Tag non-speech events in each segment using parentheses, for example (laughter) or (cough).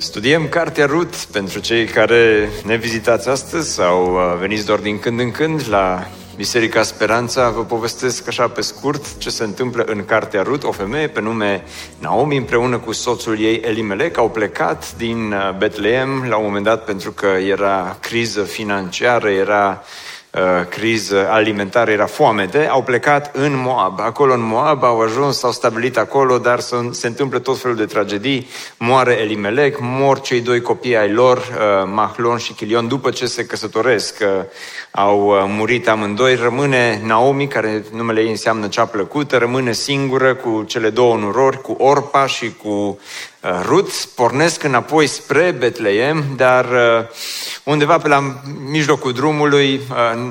Studiem Cartea Rut pentru cei care ne vizitați astăzi sau uh, veniți doar din când în când la Biserica Speranța. Vă povestesc așa pe scurt ce se întâmplă în Cartea Rut. O femeie pe nume Naomi împreună cu soțul ei Elimelec au plecat din uh, Betleem la un moment dat pentru că era criză financiară, era Uh, criză alimentară, era foamete, au plecat în Moab. Acolo în Moab au ajuns, s-au stabilit acolo, dar se întâmplă tot felul de tragedii. Moare Elimelec, mor cei doi copii ai lor, uh, Mahlon și Chilion, după ce se căsătoresc. Uh, au murit amândoi, rămâne Naomi, care numele ei înseamnă cea plăcută, rămâne singură cu cele două nurori, cu Orpa și cu Rut, pornesc înapoi spre Betleem, dar undeva pe la mijlocul drumului,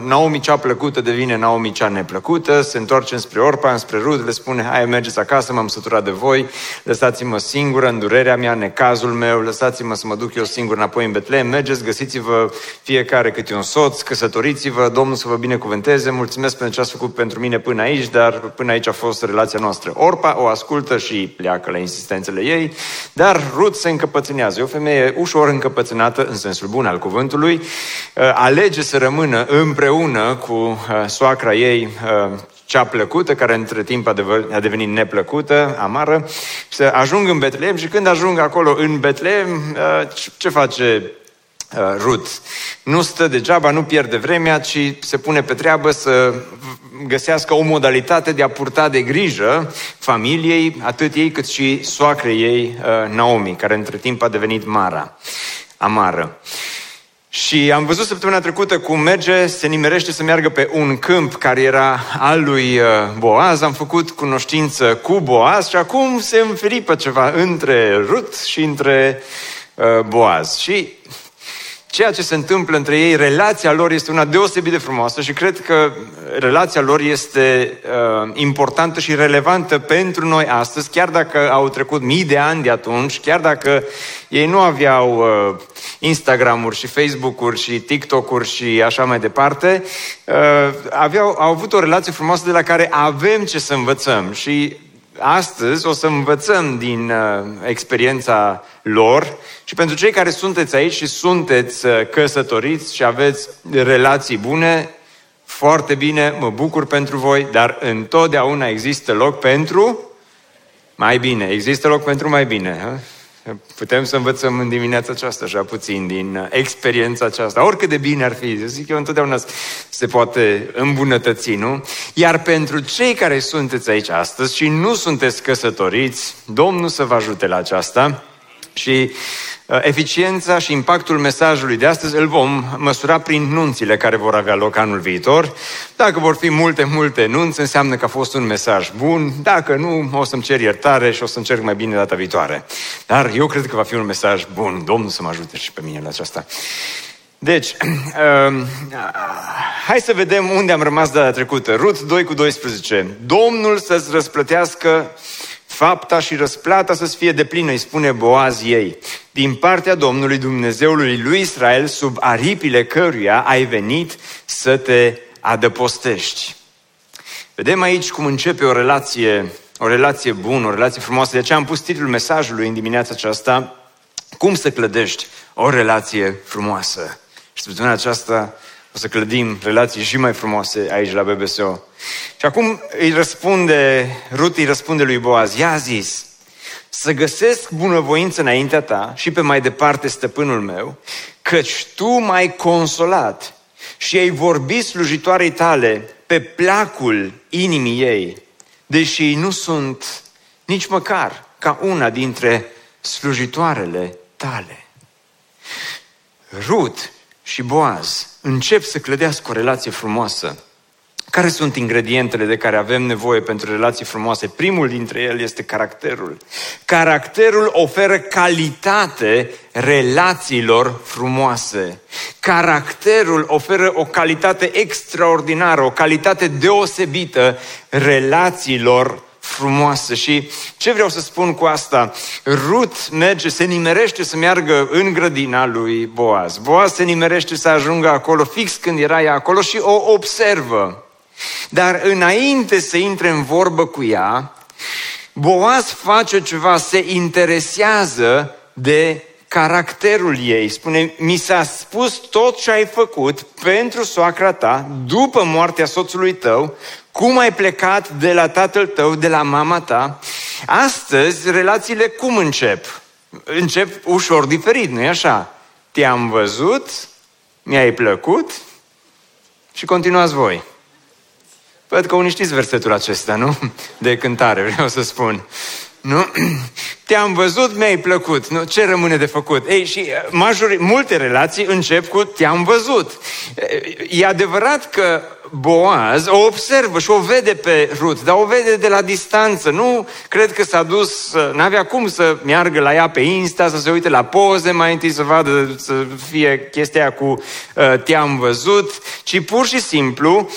Naomi cea plăcută devine Naomi cea neplăcută, se întoarce spre Orpa, spre Rut, le spune, hai mergeți acasă, m-am săturat de voi, lăsați-mă singură în durerea mea, necazul meu, lăsați-mă să mă duc eu singur înapoi în Betlehem, mergeți, găsiți-vă fiecare câte un soț, căsătoriți-vă, Domnul să vă binecuvânteze, mulțumesc pentru ce ați făcut pentru mine până aici, dar până aici a fost relația noastră. Orpa o ascultă și pleacă la insistențele ei, dar Rut se încăpățânează. E o femeie ușor încăpățânată, în sensul bun al cuvântului, uh, alege să rămână împreună cu uh, soacra ei, uh, cea plăcută, care între timp a devenit neplăcută, amară, să ajung în Betlehem și când ajung acolo în Betlehem, ce face Rut? Nu stă degeaba, nu pierde vremea, ci se pune pe treabă să găsească o modalitate de a purta de grijă familiei, atât ei cât și soacrei ei, Naomi, care între timp a devenit Mara, amară. Și am văzut săptămâna trecută cum merge, se nimerește să meargă pe un câmp care era al lui uh, Boaz. Am făcut cunoștință cu Boaz și acum se înfiripă ceva între Rut și între uh, Boaz. Și ceea ce se întâmplă între ei, relația lor este una deosebit de frumoasă și cred că relația lor este uh, importantă și relevantă pentru noi astăzi, chiar dacă au trecut mii de ani de atunci, chiar dacă ei nu aveau uh, Instagram-uri și Facebook-uri și TikTok-uri și așa mai departe, uh, aveau, au avut o relație frumoasă de la care avem ce să învățăm și astăzi o să învățăm din uh, experiența lor și pentru cei care sunteți aici și sunteți uh, căsătoriți și aveți relații bune, foarte bine, mă bucur pentru voi, dar întotdeauna există loc pentru mai bine. Există loc pentru mai bine. Ha? Putem să învățăm în dimineața aceasta așa puțin din uh, experiența aceasta. Oricât de bine ar fi, zic eu, întotdeauna se poate îmbunătăți, nu? Iar pentru cei care sunteți aici astăzi și nu sunteți căsătoriți, Domnul să vă ajute la aceasta și Uh, eficiența și impactul mesajului de astăzi îl vom măsura prin nunțile care vor avea loc anul viitor. Dacă vor fi multe, multe nunți, înseamnă că a fost un mesaj bun. Dacă nu, o să-mi cer iertare și o să încerc mai bine data viitoare. Dar eu cred că va fi un mesaj bun. Domnul să mă ajute și pe mine la aceasta. Deci, (clears throat) uh, hai să vedem unde am rămas data trecută. Rut 2 cu 12. Domnul să-ți răsplătească fapta și răsplata să-ți fie deplină, îi spune Boaz ei, din partea Domnului Dumnezeului lui Israel, sub aripile căruia ai venit să te adăpostești. Vedem aici cum începe o relație, o relație bună, o relație frumoasă. De aceea am pus titlul mesajului în dimineața aceasta, cum să clădești o relație frumoasă. Și săptămâna aceasta o să clădim relații și mai frumoase aici la BBSO. Și acum îi răspunde, Ruth îi răspunde lui Boaz, i-a zis, să găsesc bunăvoință înaintea ta și pe mai departe stăpânul meu, căci tu m-ai consolat și ai vorbit slujitoarei tale pe placul inimii ei, deși nu sunt nici măcar ca una dintre slujitoarele tale. Rut și Boaz încep să clădească o relație frumoasă Care sunt ingredientele de care avem nevoie pentru relații frumoase? Primul dintre ele este caracterul. Caracterul oferă calitate relațiilor frumoase. Caracterul oferă o calitate extraordinară, o calitate deosebită relațiilor frumoasă. Și ce vreau să spun cu asta? Rut merge, se nimerește să meargă în grădina lui Boaz. Boaz se nimerește să ajungă acolo fix când era ea acolo și o observă. Dar înainte să intre în vorbă cu ea, Boaz face ceva, se interesează de caracterul ei. Spune, mi s-a spus tot ce ai făcut pentru soacra ta după moartea soțului tău, cum ai plecat de la tatăl tău, de la mama ta. Astăzi, relațiile cum încep? Încep ușor diferit, nu-i așa? Te-am văzut, mi-ai plăcut și continuați voi. Văd că unii știți versetul acesta, nu? De cântare, vreau să spun. Nu? (clears throat) Te-am văzut, mi-ai plăcut. Nu? Ce rămâne de făcut? Ei, și uh, majori, multe relații încep cu te-am văzut. E adevărat că Boaz o observă și o vede pe Rut, dar o vede de la distanță. Nu cred că s-a dus, n-avea cum să meargă la ea pe Insta, să se uite la poze, mai întâi să vadă, să fie chestia cu uh, te-am văzut, ci pur și simplu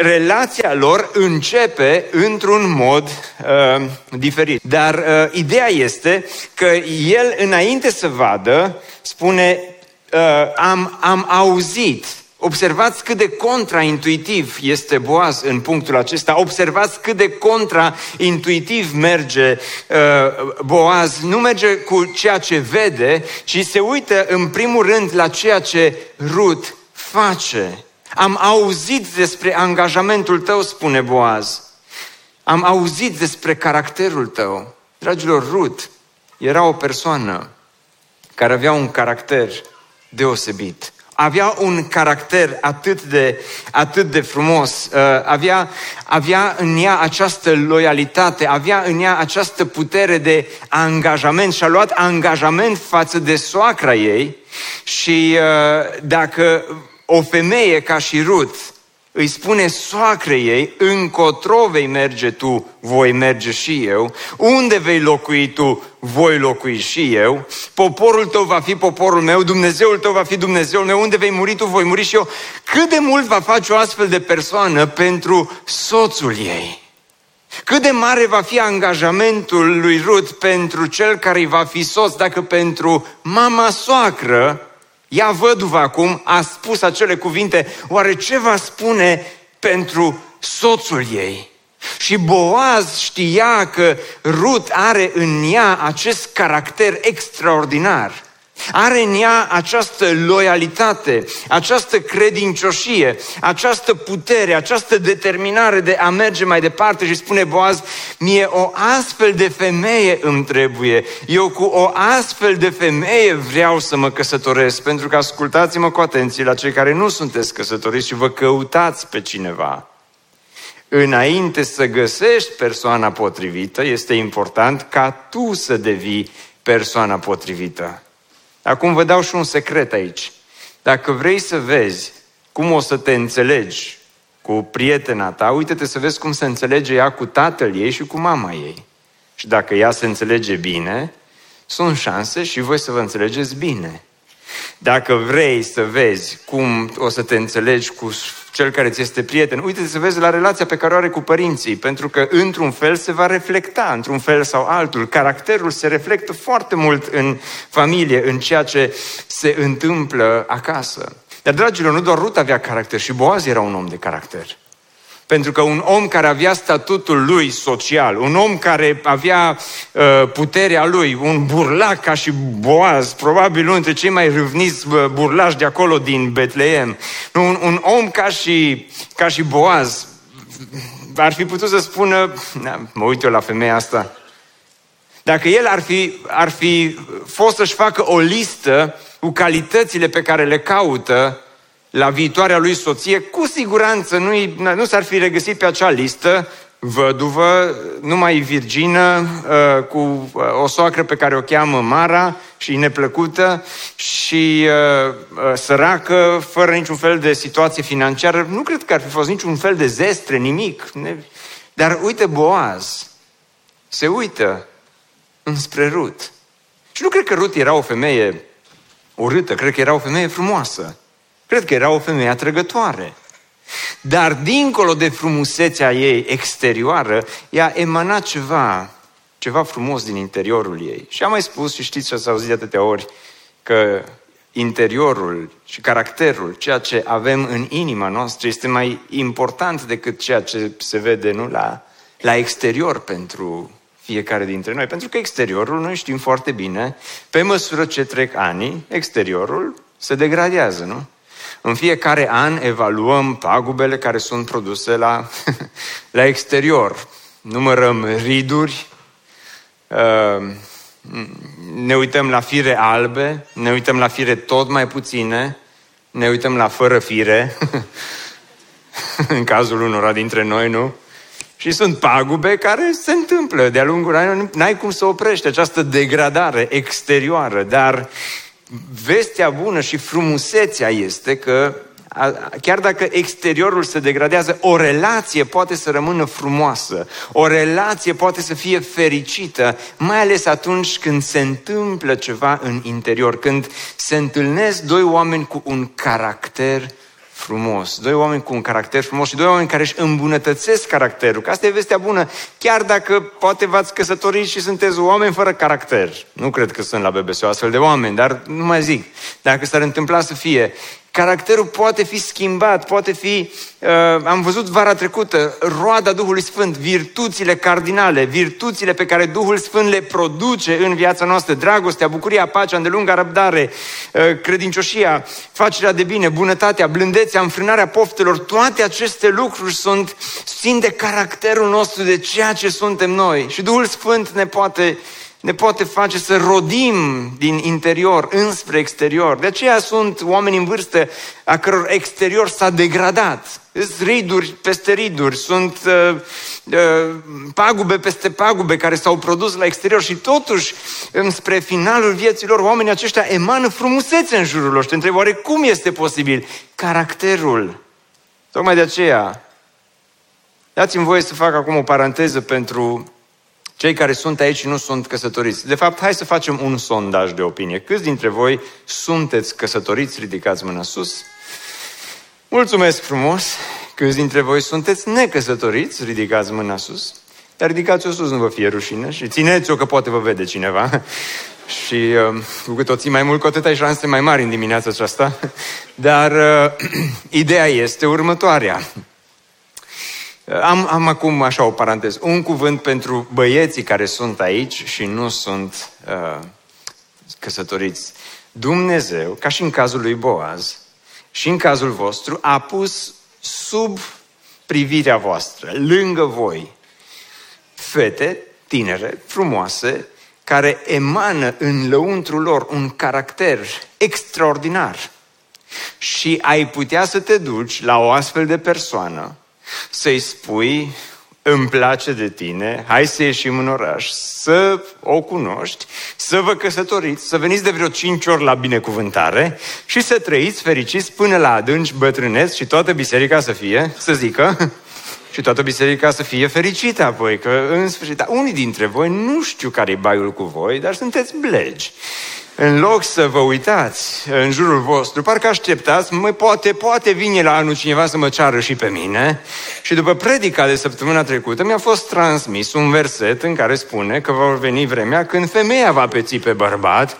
relația lor începe într-un mod uh, diferit. Dar uh, ideea este că el, înainte să vadă, spune, uh, am, am auzit Observați cât de contraintuitiv este Boaz în punctul acesta. Observați cât de contraintuitiv merge uh, Boaz. Nu merge cu ceea ce vede, ci se uită în primul rând la ceea ce Rut face. Am auzit despre angajamentul tău, spune Boaz. Am auzit despre caracterul tău. Dragilor, Rut era o persoană care avea un caracter deosebit. Avea un caracter atât de, atât de frumos, uh, avea, avea în ea această loialitate, avea în ea această putere de angajament și a luat angajament față de soacra ei. Și uh, dacă o femeie ca și Ruth îi spune soacrei ei, încotro vei merge tu, voi merge și eu, unde vei locui tu, voi locui și eu, poporul tău va fi poporul meu, Dumnezeul tău va fi Dumnezeul meu, unde vei muri tu, voi muri și eu. Cât de mult va face o astfel de persoană pentru soțul ei? Cât de mare va fi angajamentul lui Rut pentru cel care îi va fi soț, dacă pentru mama soacră ea văduva acum a spus acele cuvinte, oare ce va spune pentru soțul ei? Și Boaz știa că Rut are în ea acest caracter extraordinar. Are în ea această loialitate, această credincioșie, această putere, această determinare de a merge mai departe și spune Boaz, mie o astfel de femeie îmi trebuie. Eu cu o astfel de femeie vreau să mă căsătoresc, pentru că ascultați-mă cu atenție la cei care nu sunteți căsătoriți și vă căutați pe cineva. Înainte să găsești persoana potrivită, este important ca tu să devii persoana potrivită. Acum vă dau și un secret aici. Dacă vrei să vezi cum o să te înțelegi cu prietena ta, uite-te să vezi cum se înțelege ea cu tatăl ei și cu mama ei. Și dacă ea se înțelege bine, sunt șanse și voi să vă înțelegeți bine. Dacă vrei să vezi cum o să te înțelegi cu cel care ți este prieten, uite să vezi la relația pe care o are cu părinții, pentru că într-un fel se va reflecta, într-un fel sau altul. Caracterul se reflectă foarte mult în familie, în ceea ce se întâmplă acasă. Dar, dragilor, nu doar Rut avea caracter, și Boaz era un om de caracter. Pentru că un om care avea statutul lui social, un om care avea uh, puterea lui, un burlac ca și Boaz, probabil unul dintre cei mai râvniți uh, burlași de acolo din Betleem, un, un om ca și, ca și Boaz, ar fi putut să spună, na, mă uit eu la femeia asta, dacă el ar fi, ar fi fost să-și facă o listă cu calitățile pe care le caută, la viitoarea lui soție, cu siguranță nu, nu s-ar fi regăsit pe acea listă văduvă, numai virgină, uh, cu uh, o soacră pe care o cheamă Mara și neplăcută și uh, uh, săracă, fără niciun fel de situație financiară. Nu cred că ar fi fost niciun fel de zestre, nimic. Dar uite Boaz, se uită înspre Rut. Și nu cred că Rut era o femeie urâtă, cred că era o femeie frumoasă. Cred că era o femeie atrăgătoare. Dar dincolo de frumusețea ei exterioară, ea emana ceva, ceva frumos din interiorul ei. Și am mai spus și știți ce ați auzit de atâtea ori, că interiorul și caracterul, ceea ce avem în inima noastră, este mai important decât ceea ce se vede nu, la, la exterior pentru fiecare dintre noi. Pentru că exteriorul, noi știm foarte bine, pe măsură ce trec ani, exteriorul se degradează, nu? În fiecare an evaluăm pagubele care sunt produse la, (laughs) la exterior. Numărăm riduri, uh, ne uităm la fire albe, ne uităm la fire tot mai puține, ne uităm la fără fire, (laughs) în cazul unora dintre noi, nu? Și sunt pagube care se întâmplă de-a lungul anilor. N-ai cum să oprești această degradare exterioară, dar vestea bună și frumusețea este că chiar dacă exteriorul se degradează, o relație poate să rămână frumoasă, o relație poate să fie fericită, mai ales atunci când se întâmplă ceva în interior, când se întâlnesc doi oameni cu un caracter frumos, doi oameni cu un caracter frumos și doi oameni care își îmbunătățesc caracterul. Că asta e vestea bună, chiar dacă poate v-ați căsătorit și sunteți oameni fără caracter. Nu cred că sunt la BBS astfel de oameni, dar nu mai zic. Dacă s-ar întâmpla să fie, Caracterul poate fi schimbat, poate fi, uh, am văzut vara trecută, roada Duhului Sfânt, virtuțile cardinale, virtuțile pe care Duhul Sfânt le produce în viața noastră, dragostea, bucuria, pacea, îndelunga răbdare, uh, credincioșia, facerea de bine, bunătatea, blândețea, înfrânarea poftelor, toate aceste lucruri sunt, țin de caracterul nostru, de ceea ce suntem noi. Și Duhul Sfânt ne poate ne poate face să rodim din interior înspre exterior. De aceea sunt oameni în vârstă a căror exterior s-a degradat. Sunt riduri peste riduri, sunt uh, uh, pagube peste pagube care s-au produs la exterior și totuși, spre finalul vieților, oamenii aceștia emană frumusețe în jurul lor. Și te întreb, oare cum este posibil? Caracterul. Tocmai de aceea, dați-mi voie să fac acum o paranteză pentru cei care sunt aici și nu sunt căsătoriți. De fapt, hai să facem un sondaj de opinie. Câți dintre voi sunteți căsătoriți? Ridicați mâna sus. Mulțumesc frumos. Câți dintre voi sunteți necăsătoriți? Ridicați mâna sus. Dar ridicați-o sus, nu vă fie rușine și țineți-o că poate vă vede cineva. (laughs) și uh, cu cât o ții mai mult, cu atât ai șanse mai mari în dimineața aceasta. Dar uh, (clears throat) ideea este următoarea. Am, am acum așa o paranteză. Un cuvânt pentru băieții care sunt aici și nu sunt uh, căsătoriți. Dumnezeu, ca și în cazul lui Boaz, și în cazul vostru, a pus sub privirea voastră, lângă voi, fete tinere, frumoase, care emană în lăuntrul lor un caracter extraordinar. Și ai putea să te duci la o astfel de persoană să-i spui, îmi place de tine, hai să ieșim în oraș, să o cunoști, să vă căsătoriți, să veniți de vreo cinci ori la binecuvântare și să trăiți fericiți până la adânci bătrâneți și toată biserica să fie, să zică, (laughs) și toată biserica să fie fericită apoi, că în sfârșit, da, unii dintre voi nu știu care e baiul cu voi, dar sunteți blegi în loc să vă uitați în jurul vostru, parcă așteptați, mă, poate, poate vine la anul cineva să mă ceară și pe mine. Și după predica de săptămâna trecută mi-a fost transmis un verset în care spune că va veni vremea când femeia va peți pe bărbat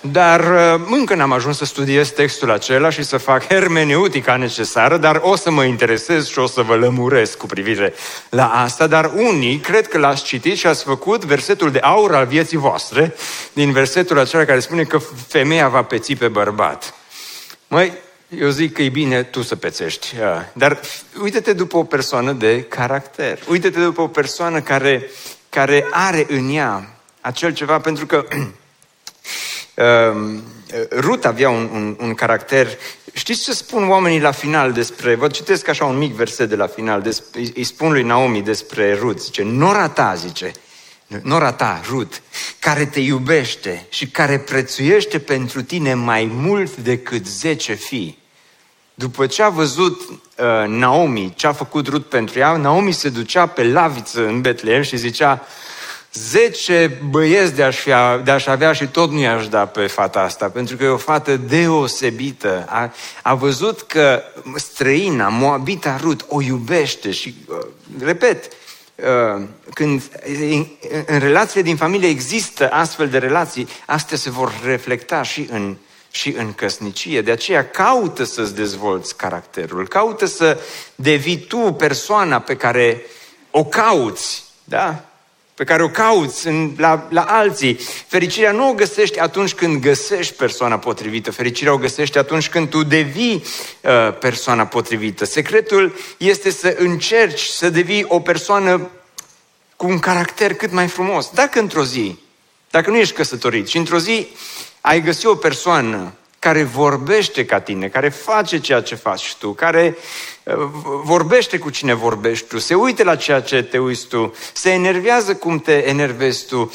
dar uh, încă n-am ajuns să studiez textul acela și să fac hermeneutica necesară, dar o să mă interesez și o să vă lămuresc cu privire la asta, dar unii cred că l-ați citit și ați făcut versetul de aur al vieții voastre, din versetul acela care spune că femeia va peți pe bărbat. Măi, eu zic că e bine tu să pețești, dar uite-te după o persoană de caracter, uite-te după o persoană care, care are în ea acel ceva, pentru că (clears throat) Ehm, Rut avea un, un, un caracter. Știți ce spun oamenii la final despre, vă citesc așa un mic verset de la final, despre, îi spun lui Naomi despre Rut, zice, nora ta, zice, nora ta, Rut, care te iubește și care prețuiește pentru tine mai mult decât zece fii. După ce a văzut uh, Naomi ce a făcut Rut pentru ea, Naomi se ducea pe laviță în Betlehem și zicea, zece băieți de-aș, fi, de-aș avea și tot nu i-aș da pe fata asta, pentru că e o fată deosebită. A, a văzut că străina, Moabita Rut, o iubește și, uh, repet, uh, când în, în relațiile din familie există astfel de relații, astea se vor reflecta și în, și în căsnicie. De aceea caută să-ți dezvolți caracterul, caută să devii tu persoana pe care o cauți, da? Pe care o cauți în, la, la alții. Fericirea nu o găsești atunci când găsești persoana potrivită. Fericirea o găsești atunci când tu devii uh, persoana potrivită. Secretul este să încerci să devii o persoană cu un caracter cât mai frumos. Dacă într-o zi, dacă nu ești căsătorit și într-o zi ai găsit o persoană care vorbește ca tine, care face ceea ce faci tu, care uh, vorbește cu cine vorbești tu, se uită la ceea ce te uiți tu, se enervează cum te enervezi tu.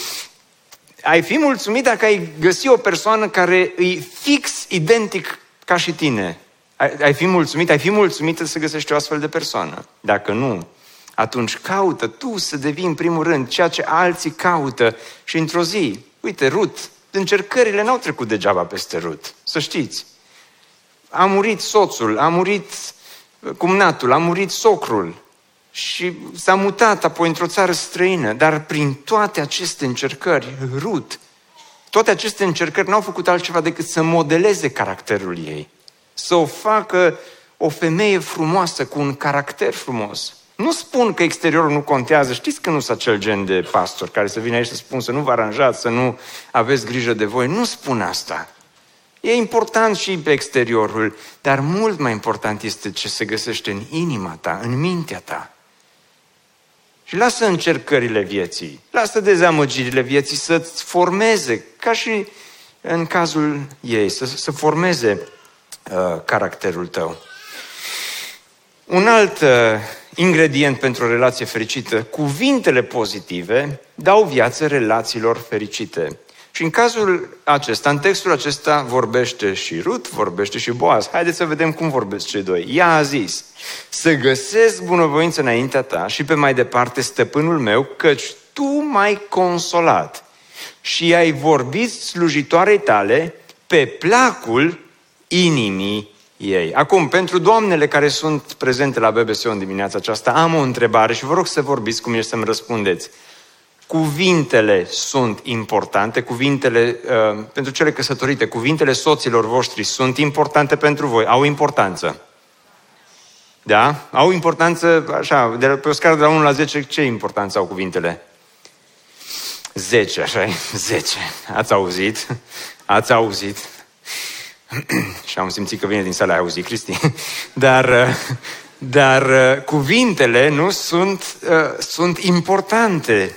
Ai fi mulțumit dacă ai găsi o persoană care e fix identic ca și tine. Ai, ai fi mulțumit, ai fi mulțumită să găsești o astfel de persoană. Dacă nu, atunci caută tu să devii în primul rând ceea ce alții caută și într-o zi, uite, Ruth, încercările n-au trecut degeaba peste Rut, să știți. A murit soțul, a murit cumnatul, a murit socrul și s-a mutat apoi într-o țară străină, dar prin toate aceste încercări, Rut, toate aceste încercări n-au făcut altceva decât să modeleze caracterul ei, să o facă o femeie frumoasă, cu un caracter frumos. Nu spun că exteriorul nu contează. Știți că nu sunt acel gen de pastor care să vină aici să spun să nu vă aranjați, să nu aveți grijă de voi. Nu spun asta. E important și pe exteriorul, dar mult mai important este ce se găsește în inima ta, în mintea ta. Și lasă încercările vieții, lasă dezamăgirile vieții să-ți formeze, ca și în cazul ei, să, să formeze uh, caracterul tău. Un alt uh, ingredient pentru o relație fericită, cuvintele pozitive dau viață relațiilor fericite. Și în cazul acesta, în textul acesta vorbește și Rut, vorbește și Boaz. Haideți să vedem cum vorbesc cei doi. Ea a zis, să găsesc bunăvoință înaintea ta și pe mai departe stăpânul meu, căci tu m-ai consolat și ai vorbit slujitoarei tale pe placul inimii ei. Acum, pentru doamnele care sunt prezente la BBC în dimineața aceasta, am o întrebare și vă rog să vorbiți cum e să-mi răspundeți. Cuvintele sunt importante, cuvintele, uh, pentru cele căsătorite, cuvintele soților voștri sunt importante pentru voi, au importanță. Da? Au importanță, așa, de, pe o scară de la 1 la 10, ce importanță au cuvintele? 10, așa e? 10. Ați auzit? Ați auzit? (clears throat) și am simțit că vine din sala, ai auzit, Cristi? (laughs) Dar, uh, dar uh, cuvintele nu sunt, uh, sunt importante.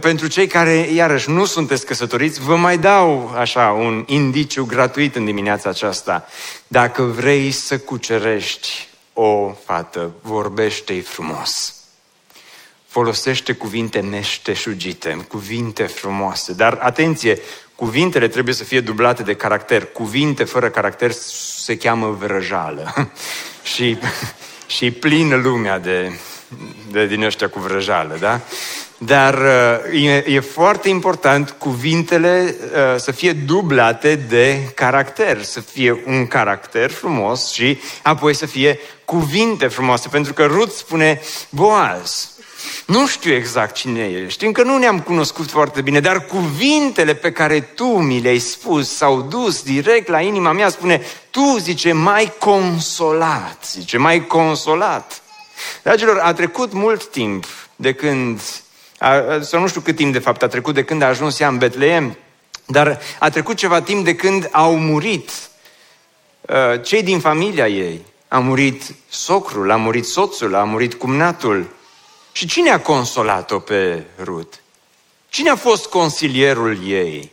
Pentru cei care, iarăși, nu sunteți căsătoriți, vă mai dau așa un indiciu gratuit în dimineața aceasta. Dacă vrei să cucerești o fată, vorbește-i frumos. Folosește cuvinte meșteșugite, cuvinte frumoase. Dar atenție, Cuvintele trebuie să fie dublate de caracter. Cuvinte fără caracter se cheamă vrăjală. (laughs) și, (laughs) și plină lumea de, de din ăștia cu vrăjală, da? Dar uh, e, e foarte important cuvintele uh, să fie dublate de caracter, să fie un caracter frumos și apoi să fie cuvinte frumoase, pentru că Ruth spune Boaz, nu știu exact cine ești, încă nu ne-am cunoscut foarte bine, dar cuvintele pe care tu mi le-ai spus s-au dus direct la inima mea, spune, tu, zice, mai consolat, zice, mai consolat. Dragilor, a trecut mult timp de când, a, sau nu știu cât timp de fapt a trecut de când a ajuns ea în Betleem, dar a trecut ceva timp de când au murit uh, cei din familia ei. A murit socrul, a murit soțul, a murit cumnatul, și cine a consolat-o pe Rut? Cine a fost consilierul ei?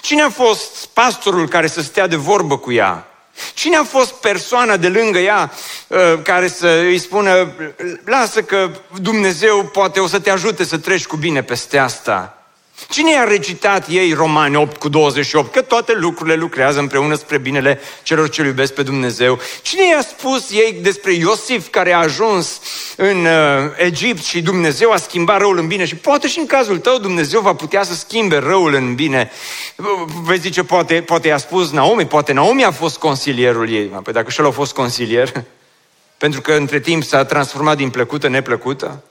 Cine a fost pastorul care să stea de vorbă cu ea? Cine a fost persoana de lângă ea uh, care să îi spună, lasă că Dumnezeu poate o să te ajute să treci cu bine peste asta. Cine i-a recitat ei Romani 8 cu 28? Că toate lucrurile lucrează împreună spre binele celor ce iubesc pe Dumnezeu. Cine i-a spus ei despre Iosif care a ajuns în uh, Egipt și Dumnezeu a schimbat răul în bine? Și poate și în cazul tău Dumnezeu va putea să schimbe răul în bine. Vezi zice, poate, poate i-a spus Naomi, poate Naomi a fost consilierul ei. Păi dacă și el a fost consilier, (laughs) pentru că între timp s-a transformat din plăcută neplăcută.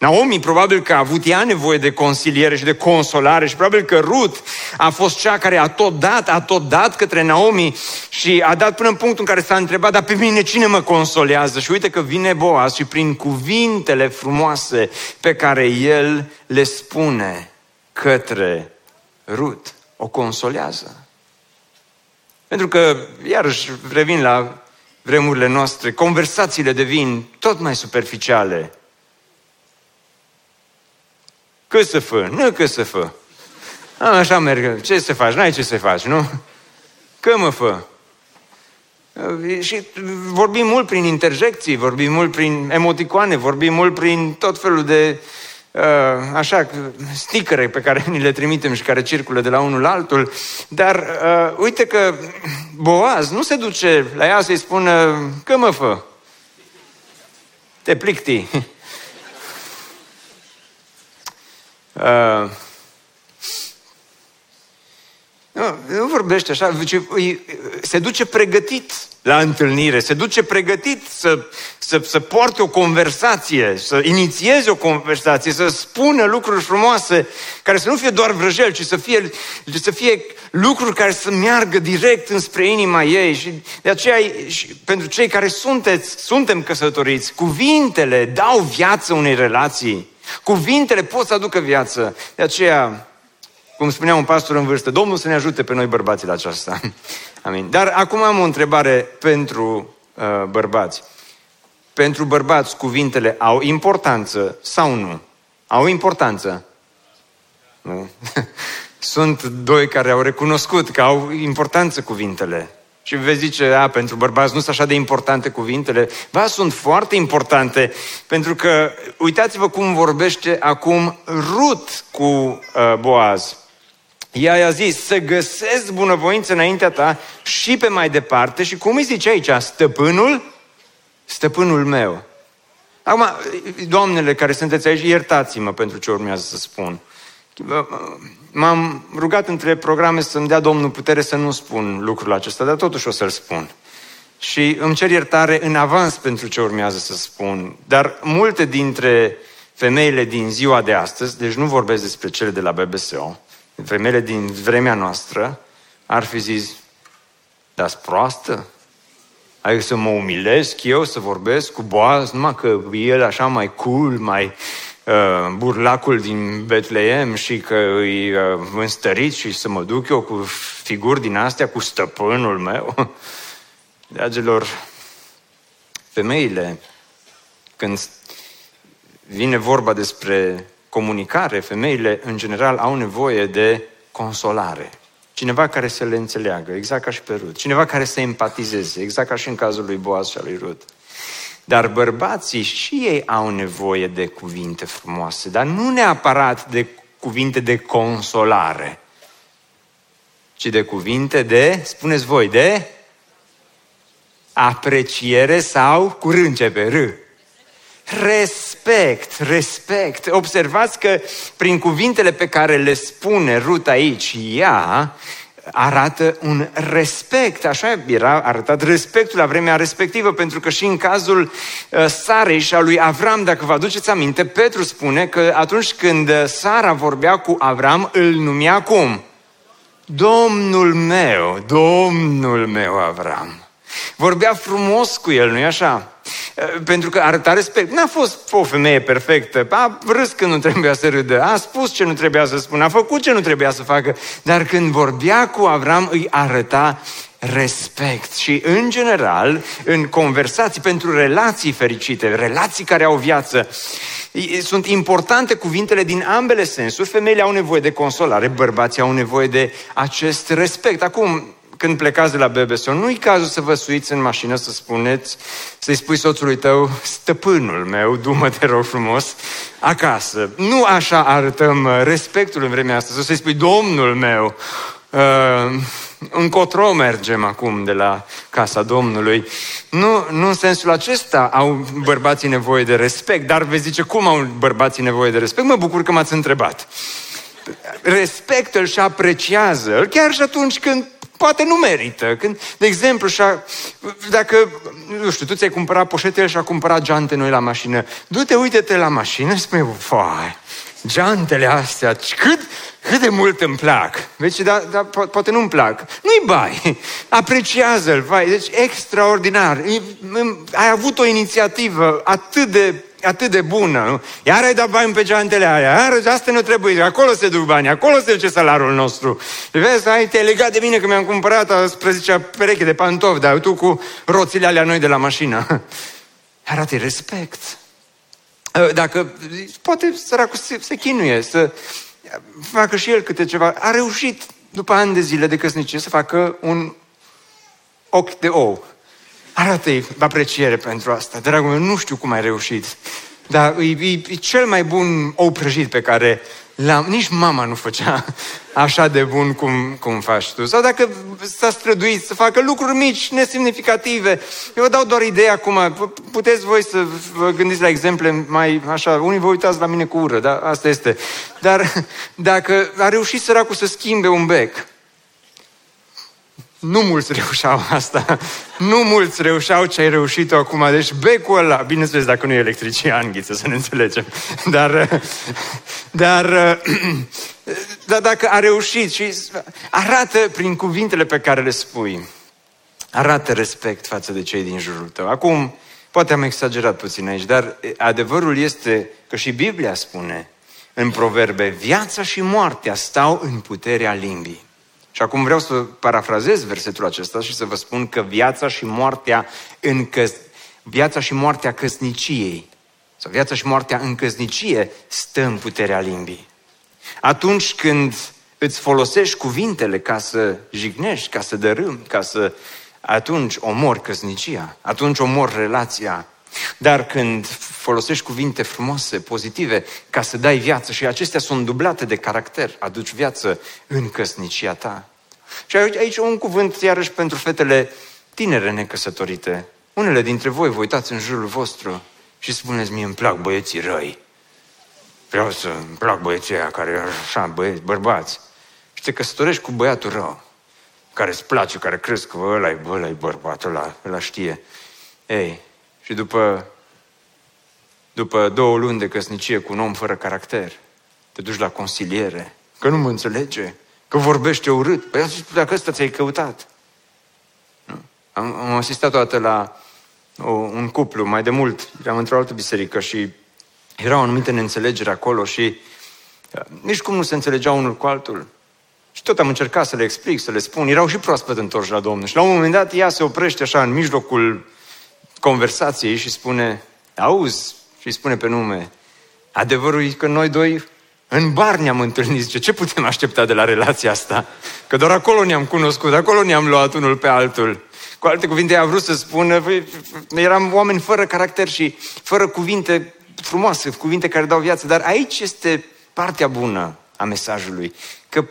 Naomi probabil că a avut ea nevoie de consiliere și de consolare și probabil că Ruth a fost cea care a tot dat, a tot dat către Naomi și a dat până în punctul în care s-a întrebat, dar pe mine cine mă consolează? Și uite că vine Boaz și prin cuvintele frumoase pe care el le spune către Ruth, o consolează. Pentru că, iarăși revin la vremurile noastre, conversațiile devin tot mai superficiale, cât să fă? Nu cât să fă. A, așa merg. Ce să faci? N-ai ce să faci, nu? Că mă fă. Și vorbim mult prin interjecții, vorbim mult prin emoticoane, vorbim mult prin tot felul de uh, așa, sticăre pe care ni le trimitem și care circulă de la unul la altul, dar uh, uite că Boaz nu se duce la ea să-i spună că mă fă, te plicti. Uh, nu, nu vorbește așa, se duce pregătit la întâlnire, se duce pregătit să, să, să poarte o conversație, să inițieze o conversație, să spună lucruri frumoase, care să nu fie doar vrăjel, ci să fie, să fie lucruri care să meargă direct înspre inima ei. Și de aceea, și pentru cei care sunteți, suntem căsătoriți, cuvintele dau viață unei relații. Cuvintele pot să aducă viață. De aceea, cum spunea un pastor în vârstă, Domnul să ne ajute pe noi bărbații la aceasta. (laughs) Amin. Dar acum am o întrebare pentru uh, bărbați. Pentru bărbați, cuvintele au importanță sau nu? Au importanță? Nu? (laughs) Sunt doi care au recunoscut că au importanță cuvintele. Și vezi zice, a, pentru bărbați nu sunt așa de importante cuvintele. Ba, sunt foarte importante, pentru că uitați-vă cum vorbește acum Rut cu uh, Boaz. Ea i-a zis, să găsesc bunăvoință înaintea ta și pe mai departe. Și cum îi zice aici? Stăpânul? Stăpânul meu. Acum, doamnele care sunteți aici, iertați-mă pentru ce urmează să spun. M-am rugat între programe să-mi dea Domnul putere să nu spun lucrul acesta, dar totuși o să-l spun. Și îmi cer iertare în avans pentru ce urmează să spun. Dar multe dintre femeile din ziua de astăzi, deci nu vorbesc despre cele de la BBSO, femeile din vremea noastră, ar fi zis, dar proastă? Ai să mă umilesc eu să vorbesc cu Boaz, numai că el așa mai cool, mai uh, burlacul din Betleem și că îi uh, înstărit și să mă duc eu cu figuri din astea, cu stăpânul meu. (laughs) Dragilor, femeile, când vine vorba despre comunicare, femeile în general au nevoie de consolare. Cineva care să le înțeleagă, exact ca și pe Rut. Cineva care să empatizeze, exact ca și în cazul lui Boaz și al lui Rut. Dar bărbații și ei au nevoie de cuvinte frumoase, dar nu neapărat de cuvinte de consolare, ci de cuvinte de, spuneți voi, de apreciere sau cu începe, r. Respect, respect. Observați că prin cuvintele pe care le spune Rut aici, ea arată un respect, așa era arătat respectul la vremea respectivă, pentru că și în cazul uh, Sarei și a lui Avram, dacă vă aduceți aminte, Petru spune că atunci când Sara vorbea cu Avram, îl numea cum? Domnul meu, Domnul meu Avram. Vorbea frumos cu el, nu-i așa? Pentru că arăta respect. N-a fost o femeie perfectă. A râs când nu trebuia să râdă. A spus ce nu trebuia să spună. A făcut ce nu trebuia să facă. Dar când vorbea cu Avram, îi arăta respect. Și, în general, în conversații pentru relații fericite, relații care au viață, sunt importante cuvintele din ambele sensuri. Femeile au nevoie de consolare, bărbații au nevoie de acest respect. Acum, când plecați de la Bebeson, nu-i cazul să vă suiți în mașină să spuneți, să-i spui soțului tău, stăpânul meu, du-mă, te rog frumos, acasă. Nu așa arătăm uh, respectul în vremea asta, să-i spui, domnul meu, uh, încotro mergem acum de la casa Domnului. Nu, nu în sensul acesta au bărbații nevoie de respect, dar veți zice, cum au bărbații nevoie de respect? Mă bucur că m-ați întrebat. Respectul și apreciază, chiar și atunci când poate nu merită. Când, de exemplu, și-a, dacă, nu știu, tu ți-ai cumpărat poșetele și a cumpărat geante noi la mașină, du-te, uite-te la mașină și spune, fai, geantele astea, cât, cât de mult îmi plac. Deci, da, da, po- poate nu-mi plac. Nu-i bai, apreciază-l, vai. Deci, extraordinar. Ai avut o inițiativă atât de atât de bună, nu? Iar ai dat bani pe geantele aia, iar asta nu trebuie, acolo se duc bani, acolo se duce salariul nostru. Vezi, ai te legat de mine că mi-am cumpărat, spre zicea, pereche de pantofi, dar tu cu roțile alea noi de la mașină. (laughs) Arată respect. Ă, dacă, poate săracul se, se chinuie să facă și el câte ceva. A reușit, după ani de zile de căsnicie, să facă un ochi de ou Arată-i apreciere pentru asta. Dragul meu, nu știu cum ai reușit, dar e, e, e cel mai bun ou prăjit pe care l-am... Nici mama nu făcea (laughs) așa de bun cum, cum faci tu. Sau dacă s-a străduit să facă lucruri mici, nesemnificative. Eu vă dau doar ideea acum. Puteți voi să vă gândiți la exemple mai așa. Unii vă uitați la mine cu ură, dar asta este. Dar (laughs) dacă a reușit săracul să schimbe un bec, nu mulți reușeau asta. Nu mulți reușeau ce ai reușit acum. Deci becul ăla, bineînțeles dacă nu e electrician, ghiță, să ne înțelegem. Dar, dar, (clears throat) dar dacă a reușit și arată prin cuvintele pe care le spui, arată respect față de cei din jurul tău. Acum, poate am exagerat puțin aici, dar adevărul este că și Biblia spune în proverbe, viața și moartea stau în puterea limbii. Și acum vreau să parafrazez versetul acesta și să vă spun că viața și moartea în căs... viața și moartea căsniciei sau viața și moartea în căsnicie stă în puterea limbii. Atunci când îți folosești cuvintele ca să jignești, ca să dărâmi, ca să... Atunci omor căsnicia, atunci omor relația. Dar când folosești cuvinte frumoase, pozitive, ca să dai viață și acestea sunt dublate de caracter, aduci viață în căsnicia ta. Și aici un cuvânt iarăși pentru fetele tinere necăsătorite. Unele dintre voi vă uitați în jurul vostru și spuneți, mie îmi plac băieții răi. Vreau să îmi plac băieții aia care așa, băieți, bărbați. Și te căsătorești cu băiatul rău, care îți place, care crezi că ăla e, ăla e bărbatul ăla, ăla știe. Ei, și după, după două luni de căsnicie cu un om fără caracter, te duci la consiliere, că nu mă înțelege, Că vorbește urât. Păi dacă ăsta ți-ai căutat. Nu? Am, am asistat toată la o, un cuplu, mai de mult, eram într-o altă biserică și era o anumită neînțelegere acolo și uh, nici cum nu se înțelegeau unul cu altul. Și tot am încercat să le explic, să le spun. Erau și proaspăt întorși la Domnul. Și la un moment dat ea se oprește așa în mijlocul conversației și spune, auzi, și îi spune pe nume, adevărul e că noi doi în bar ne-am întâlnit, zice, ce putem aștepta de la relația asta? Că doar acolo ne-am cunoscut, acolo ne-am luat unul pe altul. Cu alte cuvinte, a vrut să spună, eram oameni fără caracter și fără cuvinte frumoase, cuvinte care dau viață, dar aici este partea bună a mesajului că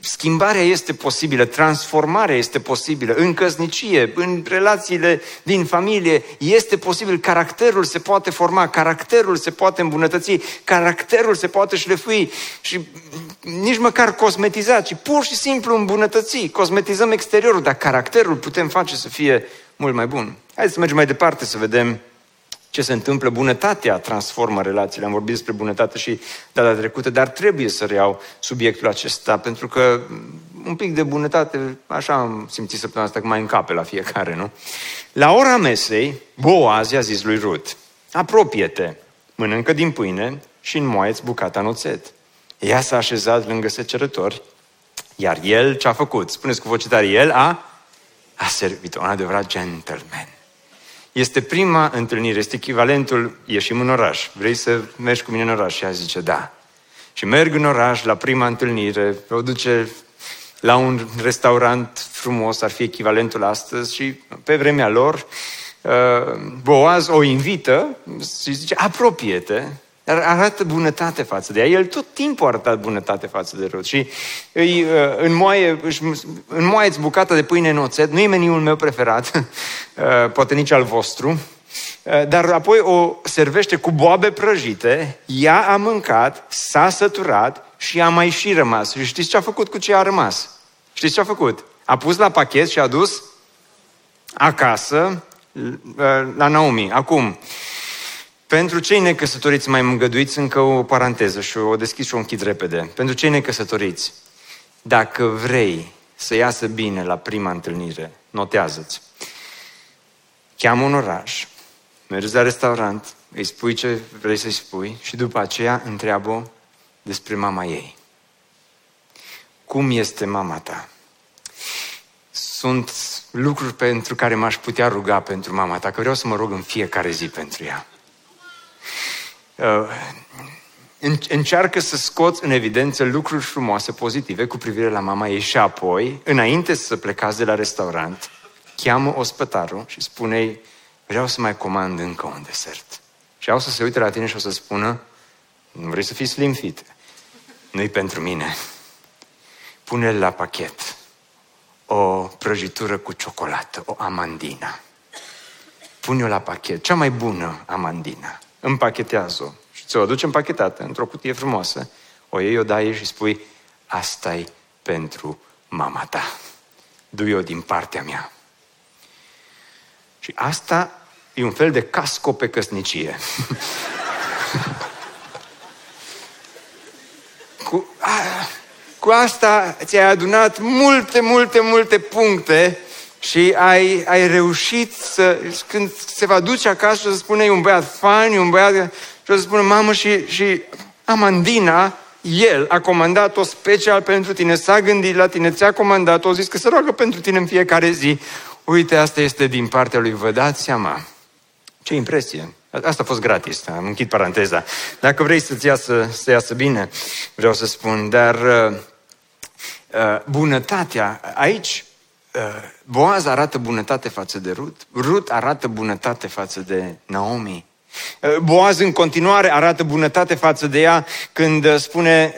schimbarea este posibilă, transformarea este posibilă, în căsnicie, în relațiile din familie, este posibil, caracterul se poate forma, caracterul se poate îmbunătăți, caracterul se poate șlefui și nici măcar cosmetiza, ci pur și simplu îmbunătăți. Cosmetizăm exteriorul, dar caracterul putem face să fie mult mai bun. Hai să mergem mai departe să vedem ce se întâmplă, bunătatea transformă relațiile. Am vorbit despre bunătate și data trecută, dar trebuie să reiau subiectul acesta, pentru că un pic de bunătate, așa am simțit săptămâna asta, că mai încape la fiecare, nu? La ora mesei, Boaz i-a zis lui Rut, apropie-te, mănâncă din pâine și înmoaieți bucata în oțet. Ea s-a așezat lângă secerători, iar el ce a făcut? Spuneți cu voce tare, el a, a servit un adevărat gentleman. Este prima întâlnire, este echivalentul, ieșim în oraș, vrei să mergi cu mine în oraș? Și ea zice, da. Și merg în oraș la prima întâlnire, o duce la un restaurant frumos ar fi echivalentul astăzi. Și pe vremea lor, uh, Boaz o invită și zice, apropie-te, dar arată bunătate față de ea. El tot timpul a arătat bunătate față de Rut și îi uh, înmoaie, înmoaieți bucata de pâine în oțet. Nu e meniul meu preferat, (laughs) uh, poate nici al vostru, dar apoi o servește cu boabe prăjite, ea a mâncat, s-a săturat și a mai și rămas. Și știți ce a făcut cu ce a rămas? Știți ce a făcut? A pus la pachet și a dus acasă la Naomi. Acum, pentru cei necăsătoriți mai îngăduiți încă o paranteză și o deschis și o închid repede. Pentru cei necăsătoriți, dacă vrei să iasă bine la prima întâlnire, notează-ți. Cheamă un oraș, mergi la restaurant, îi spui ce vrei să-i spui și după aceea întreabă despre mama ei. Cum este mama ta? Sunt lucruri pentru care m-aș putea ruga pentru mama ta, că vreau să mă rog în fiecare zi pentru ea. Uh, încearcă să scoți în evidență lucruri frumoase, pozitive cu privire la mama ei și apoi, înainte să plecați de la restaurant, cheamă ospătarul și spune vreau să mai comand încă un desert. Și au să se uite la tine și o să spună, nu vrei să fii slim fit? Nu-i pentru mine. pune la pachet o prăjitură cu ciocolată, o amandina. Pune-o la pachet, cea mai bună amandina. Împachetează-o și ți-o aduce împachetată într-o cutie frumoasă. O iei, o dai și spui, asta e pentru mama ta. Du-i-o din partea mea. Și asta e un fel de casco pe căsnicie. (laughs) cu, a, cu asta ți-ai adunat multe, multe, multe puncte și ai, ai reușit să, când se va duce acasă, să spune, e un băiat fain, un băiat, și o să spună, mamă, și, și Amandina, el a comandat-o special pentru tine, s-a gândit la tine, ți-a comandat-o, a zis că se roagă pentru tine în fiecare zi. Uite, asta este din partea lui, vă dați seama. Ce impresie! Asta a fost gratis, am închid paranteza. Dacă vrei să-ți iasă, să iasă bine, vreau să spun, dar uh, uh, bunătatea, aici uh, Boaz arată bunătate față de Rut, Rut arată bunătate față de Naomi. Uh, Boaz în continuare arată bunătate față de ea când uh, spune,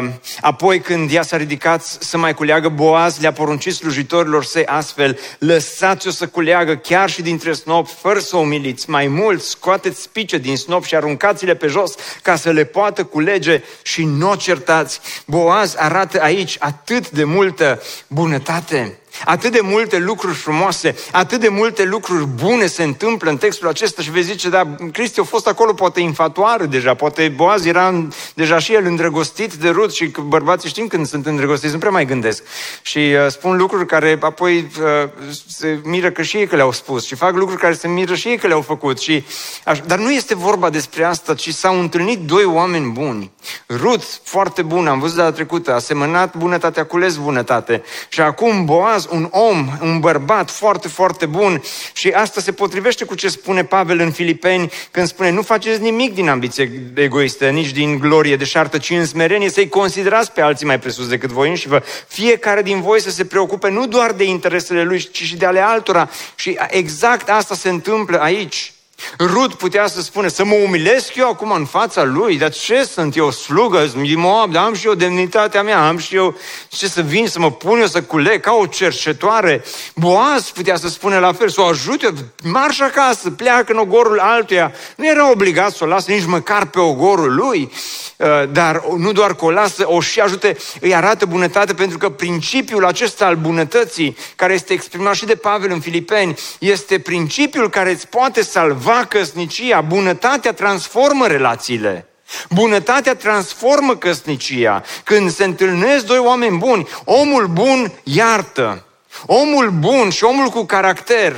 uh, apoi când ea s-a ridicat să mai culeagă, Boaz le-a poruncit slujitorilor săi astfel, lăsați-o să culeagă chiar și dintre snop, fără să o umiliți, mai mult scoateți spice din snop și aruncați-le pe jos ca să le poată culege și nu o certați. Boaz arată aici atât de multă bunătate. Atât de multe lucruri frumoase, atât de multe lucruri bune se întâmplă în textul acesta și vei zice, da, Cristi a fost acolo poate infatuară deja, poate Boaz era deja și el îndrăgostit de Rut și bărbații știm când sunt îndrăgostiți, nu prea mai gândesc. Și uh, spun lucruri care apoi uh, se miră că și ei că le-au spus și fac lucruri care se miră și ei că le-au făcut. Și, aș, dar nu este vorba despre asta, ci s-au întâlnit doi oameni buni. Rut, foarte bun, am văzut data trecută, a semănat bunătate, a cules bunătate. Și acum Boaz un om, un bărbat foarte, foarte bun și asta se potrivește cu ce spune Pavel în Filipeni când spune nu faceți nimic din ambiție egoistă, nici din glorie deșartă, ci în smerenie să-i considerați pe alții mai presus decât voi și vă fiecare din voi să se preocupe nu doar de interesele lui, ci și de ale altora. Și exact asta se întâmplă aici. Rud putea să spune, să mă umilesc eu acum în fața lui, dar ce sunt eu, slugă, Moab, dar am și eu demnitatea mea, am și eu ce să vin, să mă pun eu să culeg ca o cercetoare. Boaz putea să spune la fel, să o ajute, marș acasă, pleacă în ogorul altuia. Nu era obligat să o lasă nici măcar pe ogorul lui, uh, dar nu doar că o lasă, o și ajute, îi arată bunătate, pentru că principiul acesta al bunătății, care este exprimat și de Pavel în Filipeni, este principiul care îți poate salva salva căsnicia. Bunătatea transformă relațiile. Bunătatea transformă căsnicia. Când se întâlnesc doi oameni buni, omul bun iartă. Omul bun și omul cu caracter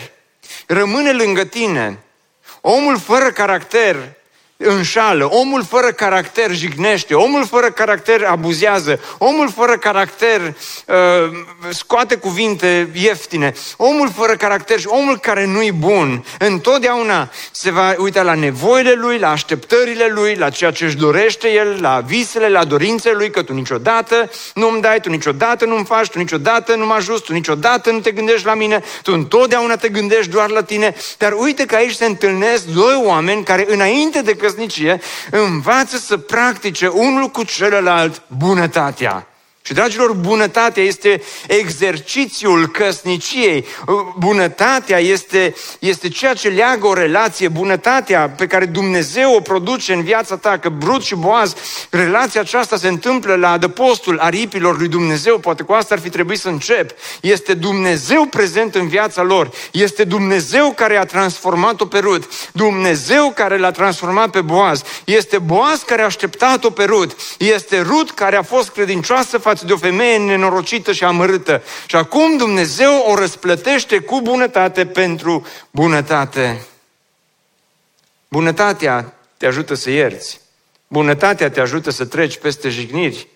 rămâne lângă tine. Omul fără caracter înșală, omul fără caracter jignește, omul fără caracter abuzează, omul fără caracter uh, scoate cuvinte ieftine, omul fără caracter și omul care nu-i bun, întotdeauna se va uita la nevoile lui, la așteptările lui, la ceea ce își dorește el, la visele, la dorințele lui, că tu niciodată nu-mi dai, tu niciodată nu-mi faci, tu niciodată nu mă ajuți, tu niciodată nu te gândești la mine, tu întotdeauna te gândești doar la tine, dar uite că aici se întâlnesc doi oameni care înainte de căsnicie învață să practice unul cu celălalt bunătatea. Și, dragilor, bunătatea este exercițiul căsniciei. Bunătatea este, este ceea ce leagă o relație. Bunătatea pe care Dumnezeu o produce în viața ta, că brut și boaz, relația aceasta se întâmplă la adăpostul aripilor lui Dumnezeu. Poate cu asta ar fi trebuit să încep. Este Dumnezeu prezent în viața lor. Este Dumnezeu care a transformat-o pe Rut. Dumnezeu care l-a transformat pe boaz. Este boaz care a așteptat-o pe Rut. Este Rut care a fost credincioasă față față de o femeie nenorocită și amărâtă. Și acum Dumnezeu o răsplătește cu bunătate pentru bunătate. Bunătatea te ajută să ierți. Bunătatea te ajută să treci peste jigniri.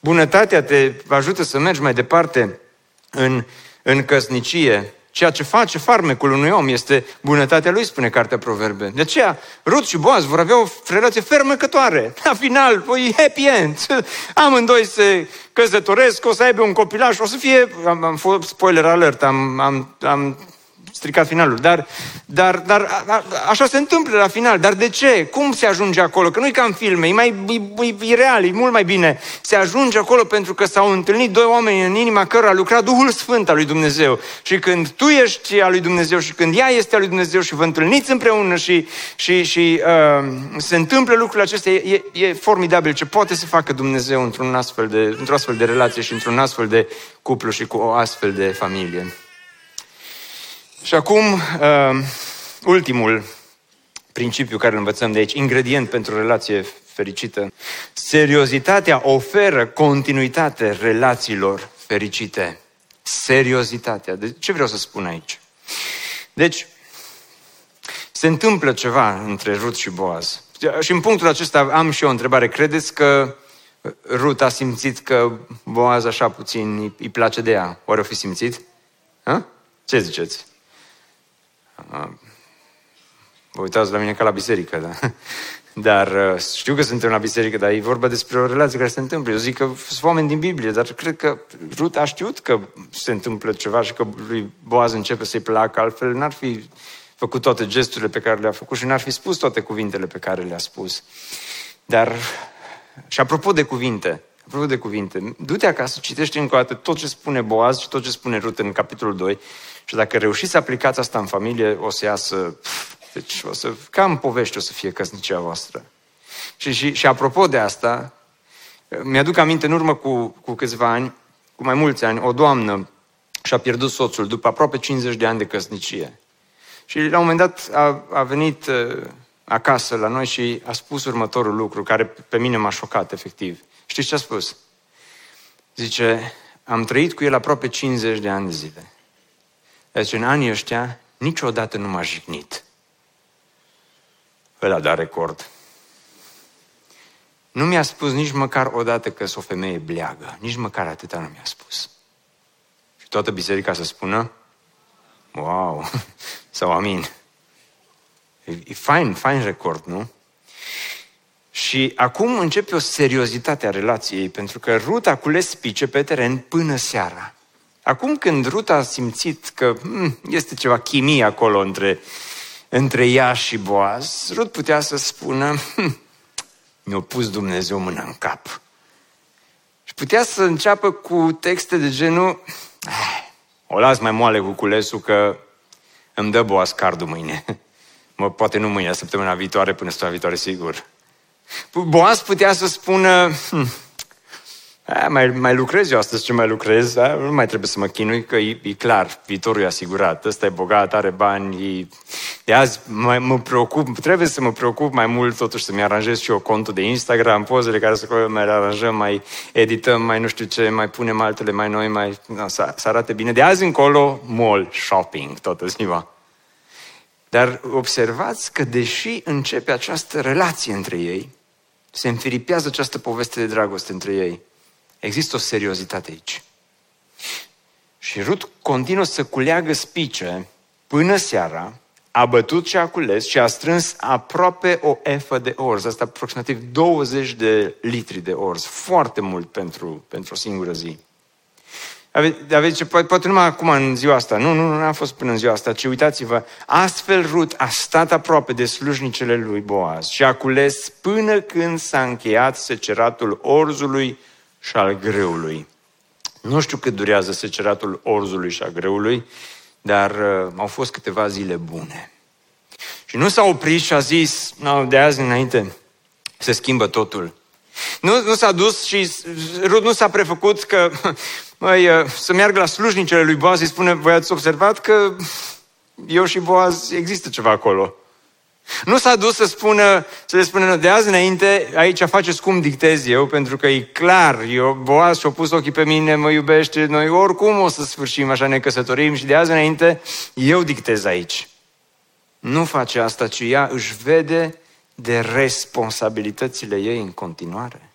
Bunătatea te ajută să mergi mai departe în, în căsnicie. Ceea ce face farmecul unui om este bunătatea lui, spune Cartea Proverbe. De aceea, Rut și Boaz vor avea o relație fermecătoare. La final, e happy end. (laughs) Amândoi se căsătoresc, o să aibă un copilaș, o să fie... Am, am fost spoiler alert, am, am, am stricat finalul. Dar, dar, dar a, a, așa se întâmplă la final. Dar de ce? Cum se ajunge acolo? Că nu e ca în filme, e, mai, e, e, e real, e mult mai bine. Se ajunge acolo pentru că s-au întâlnit doi oameni în inima cărora a lucrat Duhul Sfânt al lui Dumnezeu. Și când tu ești al lui Dumnezeu și când ea este al lui Dumnezeu și vă întâlniți împreună și, și, și uh, se întâmplă lucrurile acestea, e, e formidabil ce poate să facă Dumnezeu într-un astfel de, într-o astfel de relație și într-un astfel de cuplu și cu o astfel de familie. Și acum, uh, ultimul principiu care îl învățăm de aici, ingredient pentru o relație fericită. Seriozitatea oferă continuitate relațiilor fericite. Seriozitatea. De ce vreau să spun aici? Deci, se întâmplă ceva între Rut și Boaz. Și în punctul acesta am și eu o întrebare. Credeți că Rut a simțit că Boaz așa puțin îi place de ea? Oare o fi simțit? Ha? Ce ziceți? Vă uitați la mine ca la biserică, da? (laughs) Dar uh, știu că suntem la biserică, dar e vorba despre o relație care se întâmplă. Eu zic că sunt oameni din Biblie, dar cred că Rut a știut că se întâmplă ceva și că lui Boaz începe să-i placă, altfel n-ar fi făcut toate gesturile pe care le-a făcut și n-ar fi spus toate cuvintele pe care le-a spus. Dar, și apropo de cuvinte, apropo de cuvinte, du-te acasă, citește încă o dată tot ce spune Boaz și tot ce spune Rut în capitolul 2 și dacă reușiți să aplicați asta în familie, o să iasă, deci o să, cam povești o să fie căsnicia voastră. Și, și, și apropo de asta, mi-aduc aminte în urmă cu, cu câțiva ani, cu mai mulți ani, o doamnă și-a pierdut soțul după aproape 50 de ani de căsnicie. Și la un moment dat a, a venit uh, acasă la noi și a spus următorul lucru, care pe mine m-a șocat, efectiv. Știți ce a spus? Zice, am trăit cu el aproape 50 de ani de zile. Deci în anii ăștia niciodată nu m-a jignit. Ăla da record. Nu mi-a spus nici măcar o dată că sunt o femeie bleagă. Nici măcar atâta nu mi-a spus. Și toată biserica să spună, wow, (laughs) sau amin. E, e fain, fain record, nu? Și acum începe o seriozitate a relației, pentru că Ruta a cules pice pe teren până seara. Acum când Ruth a simțit că hmm, este ceva chimie acolo între, între ea și Boaz, Ruth putea să spună, hmm, mi-a pus Dumnezeu mâna în cap. Și putea să înceapă cu texte de genul, ah, o las mai moale cu culesul că îmi dă Boaz cardul mâine. (laughs) Mă, poate nu mâine, săptămâna viitoare, până săptămâna viitoare, sigur. Boaz putea să spună, hmm, a, mai, mai lucrez eu astăzi ce mai lucrez, a, nu mai trebuie să mă chinui, că e, e clar, viitorul e asigurat, ăsta e bogat, are bani, e... de azi mai, mă preocup, trebuie să mă preocup mai mult totuși să-mi aranjez și eu contul de Instagram, pozele care să mai le aranjăm, mai edităm, mai nu știu ce, mai punem altele mai noi, mai, na, să, să arate bine. De azi încolo, mall, shopping, toată ziua. Dar observați că deși începe această relație între ei, se înfiripează această poveste de dragoste între ei, există o seriozitate aici. Și Rut continuă să culeagă spice până seara, a bătut și a cules și a strâns aproape o efă de orz, asta aproximativ 20 de litri de orz, foarte mult pentru, pentru o singură zi. Aveți, aveți poate, poate numai acum în ziua asta, nu, nu, nu a fost până în ziua asta, ci uitați-vă, astfel Rut a stat aproape de slujnicele lui Boaz și a cules până când s-a încheiat seceratul orzului și al greului. Nu știu cât durează seceratul orzului și a greului, dar uh, au fost câteva zile bune. Și nu s-a oprit și a zis, no, de azi înainte se schimbă totul. Nu, nu s-a dus și Rut nu s-a prefăcut că (laughs) măi, uh, să meargă la slujnicele lui Boaz și spune, voi ați observat că eu și Boaz există ceva acolo. Nu s-a dus să spună, să le spună, de azi înainte, aici faceți cum dictez eu, pentru că e clar, eu, Boaz și-a pus ochii pe mine, mă iubește, noi oricum o să sfârșim așa, ne căsătorim și de azi înainte eu dictez aici. Nu face asta, ci ea își vede de responsabilitățile ei în continuare.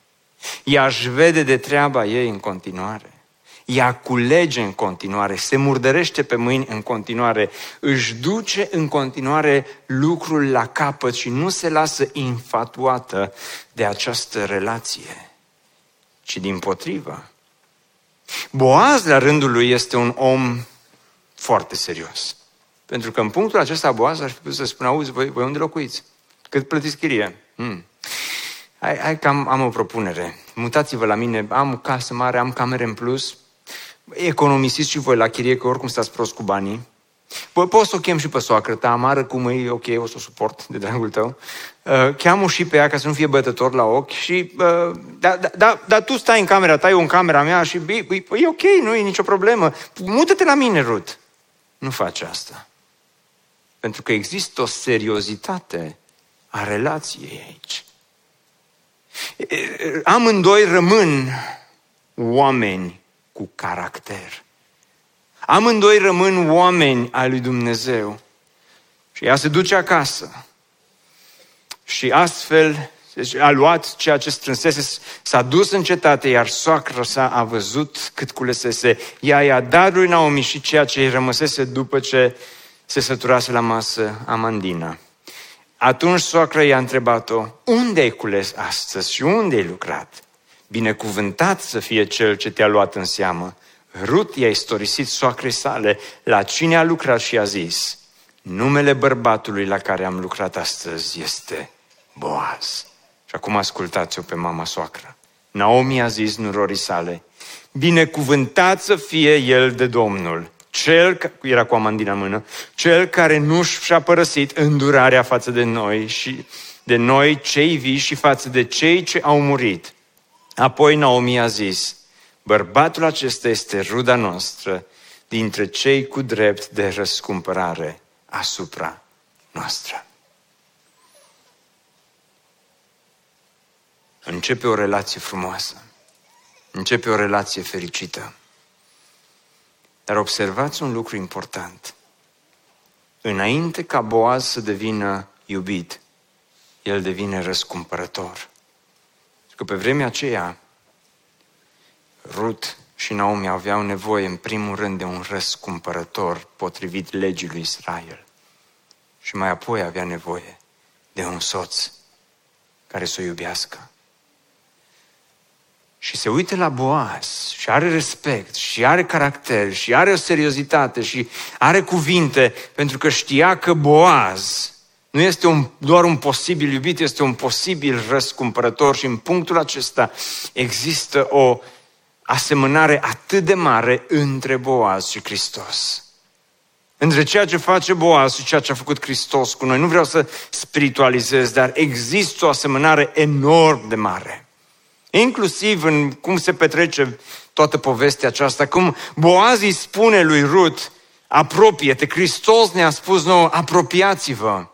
Ea își vede de treaba ei în continuare ea culege în continuare, se murdărește pe mâini în continuare, își duce în continuare lucrul la capăt și nu se lasă infatuată de această relație, ci din potrivă. Boaz, la rândul lui, este un om foarte serios. Pentru că în punctul acesta Boaz ar fi putut să spună, auzi, voi, voi unde locuiți? Cât plătiți chirie? Hmm. Hai, hai că am, am o propunere. Mutați-vă la mine, am casă mare, am camere în plus, economisiți și voi la chirie, că oricum stați prost cu banii. Păi poți să o chem și pe soacră ta, amară cum e, ok, o să o suport de dragul tău. Uh, cheamă și pe ea ca să nu fie bătător la ochi și... Uh, dar da, da, da, tu stai în camera ta, eu în camera mea și e, e, e ok, nu e nicio problemă. Mută-te la mine, Ruth. Nu face asta. Pentru că există o seriozitate a relației aici. Amândoi rămân oameni cu caracter. Amândoi rămân oameni ai lui Dumnezeu. Și ea se duce acasă. Și astfel deci a luat ceea ce strânsese, s-a dus în cetate, iar soacră sa a văzut cât culesese. Ea i-a dat lui Naomi și ceea ce îi rămăsese după ce se săturase la masă Amandina. Atunci soacra i-a întrebat-o, unde ai cules astăzi și unde ai lucrat? Binecuvântat să fie cel ce te-a luat în seamă. Rut i-a istorisit soacrei sale la cine a lucrat și a zis, numele bărbatului la care am lucrat astăzi este Boaz. Și acum ascultați-o pe mama soacră. Naomi a zis nurorii sale, binecuvântat să fie el de Domnul, cel, era cu amandina în mână, cel care nu și-a părăsit îndurarea față de noi și de noi cei vii și față de cei ce au murit. Apoi Naomi a zis, bărbatul acesta este ruda noastră dintre cei cu drept de răscumpărare asupra noastră. Începe o relație frumoasă. Începe o relație fericită. Dar observați un lucru important. Înainte ca Boaz să devină iubit, el devine răscumpărător că pe vremea aceea Rut și Naomi aveau nevoie în primul rând de un răscumpărător potrivit legii lui Israel. Și mai apoi avea nevoie de un soț care să o iubească. Și se uită la Boaz și are respect și are caracter și are o seriozitate și are cuvinte pentru că știa că Boaz nu este un, doar un posibil iubit, este un posibil răscumpărător și în punctul acesta există o asemănare atât de mare între Boaz și Hristos. Între ceea ce face Boaz și ceea ce a făcut Hristos cu noi. Nu vreau să spiritualizez, dar există o asemănare enorm de mare. Inclusiv în cum se petrece toată povestea aceasta, cum Boaz îi spune lui Rut, apropie-te, Hristos ne-a spus nouă, apropiați-vă.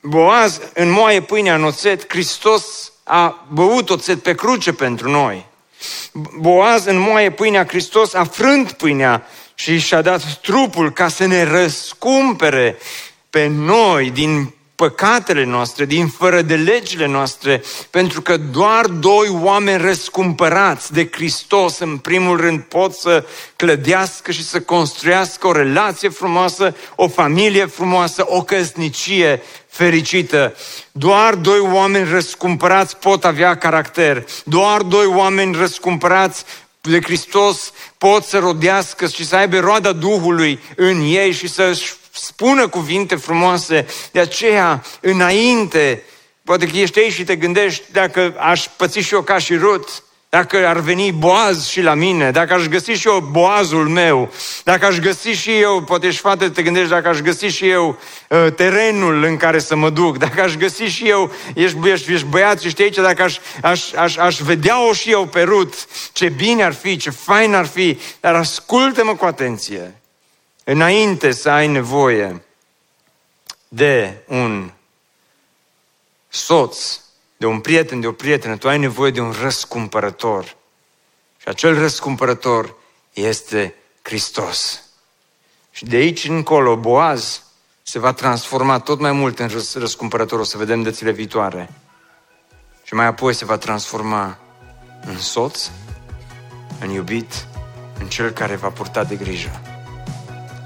Boaz înmoaie pâinea în oțet, Hristos a băut oțet pe cruce pentru noi. Boaz înmoaie pâinea, Hristos a frânt pâinea și și-a dat trupul ca să ne răscumpere pe noi din păcatele noastre, din fără de legile noastre, pentru că doar doi oameni răscumpărați de Hristos, în primul rând, pot să clădească și să construiască o relație frumoasă, o familie frumoasă, o căsnicie fericită. Doar doi oameni răscumpărați pot avea caracter. Doar doi oameni răscumpărați de Hristos pot să rodească și să aibă roada Duhului în ei și să-și spună cuvinte frumoase. De aceea, înainte, poate că ești aici și te gândești dacă aș păți și eu ca și Rut, dacă ar veni boaz și la mine, dacă aș găsi și eu boazul meu, dacă aș găsi și eu, poate ești fată, te gândești, dacă aș găsi și eu uh, terenul în care să mă duc, dacă aș găsi și eu, ești, ești, ești băiat și știi aici, dacă aș, aș, aș, aș vedea-o și eu pe Rut, ce bine ar fi, ce fain ar fi, dar ascultă-mă cu atenție. Înainte să ai nevoie de un soț, de un prieten, de o prietenă, tu ai nevoie de un răscumpărător. Și acel răscumpărător este Hristos. Și de aici încolo, Boaz se va transforma tot mai mult în răs- răscumpărător, o să vedem dățile viitoare. Și mai apoi se va transforma în soț, în iubit, în cel care va purta de grijă